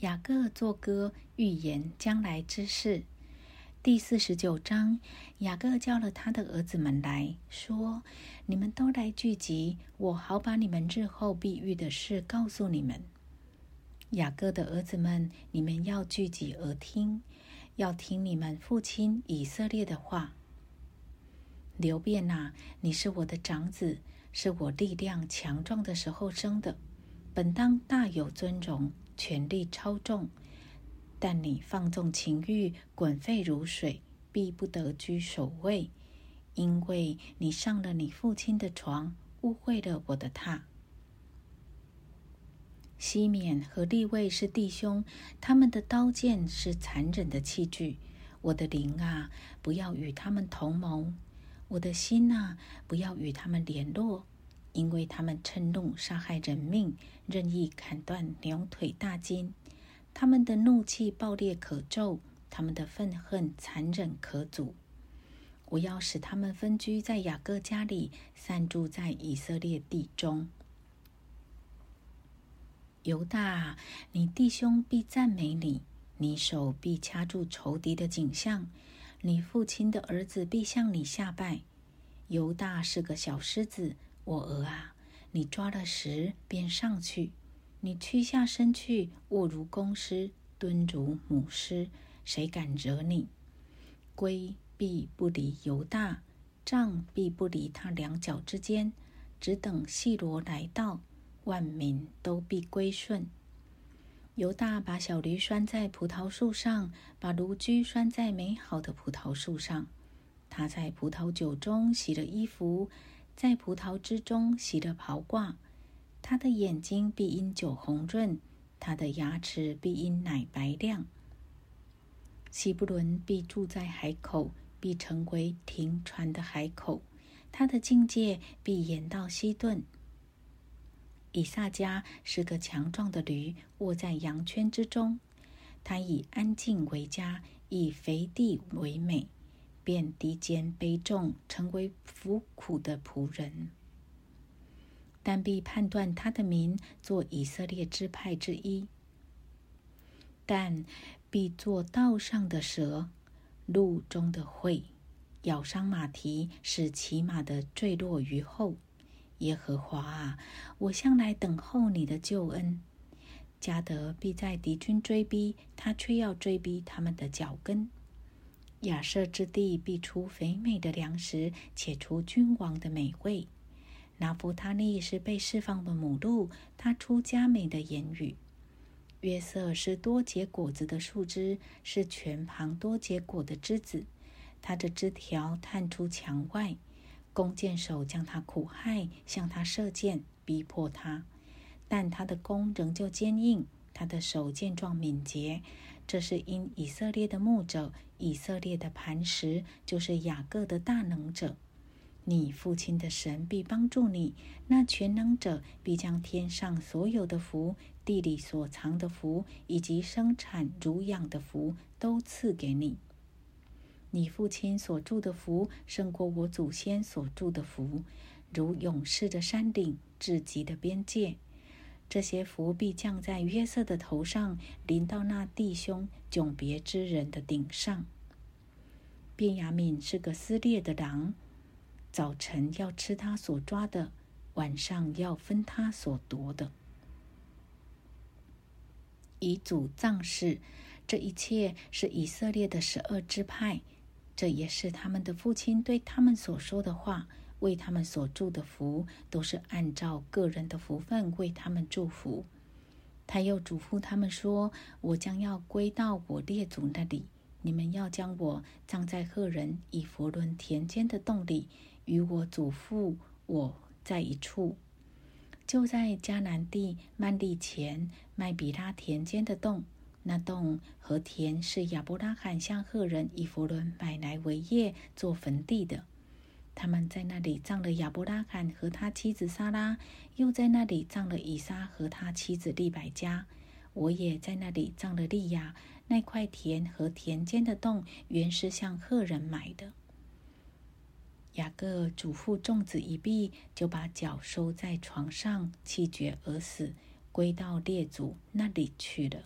雅各作歌预言将来之事。第四十九章，雅各叫了他的儿子们来说：“你们都来聚集，我好把你们日后必遇的事告诉你们。”雅各的儿子们，你们要聚集而听，要听你们父亲以色列的话。刘辩呐，你是我的长子，是我力量强壮的时候生的，本当大有尊荣。权力超重，但你放纵情欲，滚沸如水，必不得居首位，因为你上了你父亲的床，误会了我的榻。西缅和利位是弟兄，他们的刀剑是残忍的器具。我的灵啊，不要与他们同盟；我的心啊，不要与他们联络。因为他们趁怒杀害人命，任意砍断两腿大筋，他们的怒气暴烈可咒，他们的愤恨残忍可阻。我要使他们分居在雅各家里，散住在以色列地中。犹大，你弟兄必赞美你，你手必掐住仇敌的颈项，你父亲的儿子必向你下拜。犹大是个小狮子。我儿啊，你抓了石便上去，你屈下身去，卧如公狮，蹲如母狮，谁敢惹你？龟必不离犹大，杖必不离他两脚之间，只等细罗来到，万民都必归顺。犹大把小驴拴在葡萄树上，把驴驹拴在美好的葡萄树上。他在葡萄酒中洗了衣服。在葡萄之中洗了袍褂，他的眼睛必因酒红润，他的牙齿必因奶白亮。希布伦必住在海口，必成为停船的海口，他的境界必延到西顿。以萨迦是个强壮的驴，卧在羊圈之中，他以安静为家，以肥地为美。便低肩背重，成为服苦的仆人。但必判断他的名做以色列支派之一。但必做道上的蛇，路中的喙，咬伤马蹄，使骑马的坠落于后。耶和华啊，我向来等候你的救恩。加德必在敌军追逼，他却要追逼他们的脚跟。亚瑟之地必出肥美的粮食，且出君王的美味。拿弗他利是被释放的母鹿，他出佳美的言语。约瑟是多结果子的树枝，是全旁多结果的枝子。它的枝条探出墙外，弓箭手将他苦害，向他射箭，逼迫他。但他的弓仍旧坚硬，他的手健壮敏捷。这是因以色列的牧者，以色列的磐石，就是雅各的大能者。你父亲的神必帮助你，那全能者必将天上所有的福、地里所藏的福，以及生产乳养的福，都赐给你。你父亲所住的福，胜过我祖先所住的福，如勇士的山顶，至极的边界。这些福必降在约瑟的头上，临到那弟兄迥别之人的顶上。便雅敏是个撕裂的狼，早晨要吃他所抓的，晚上要分他所夺的。遗祖葬事，这一切是以色列的十二支派，这也是他们的父亲对他们所说的话。为他们所祝的福，都是按照个人的福分为他们祝福。他又嘱咐他们说：“我将要归到我列祖那里，你们要将我葬在赫人以佛伦田间的洞里，与我祖父我在一处，就在迦南地曼利前麦比拉田间的洞。那洞和田是亚伯拉罕向赫人以佛伦买来为业做坟地的。”他们在那里葬了亚伯拉罕和他妻子撒拉，又在那里葬了以撒和他妻子利百加。我也在那里葬了利亚。那块田和田间的洞原是向赫人买的。雅各嘱咐粽子一毕，就把脚收在床上，气绝而死，归到列祖那里去了。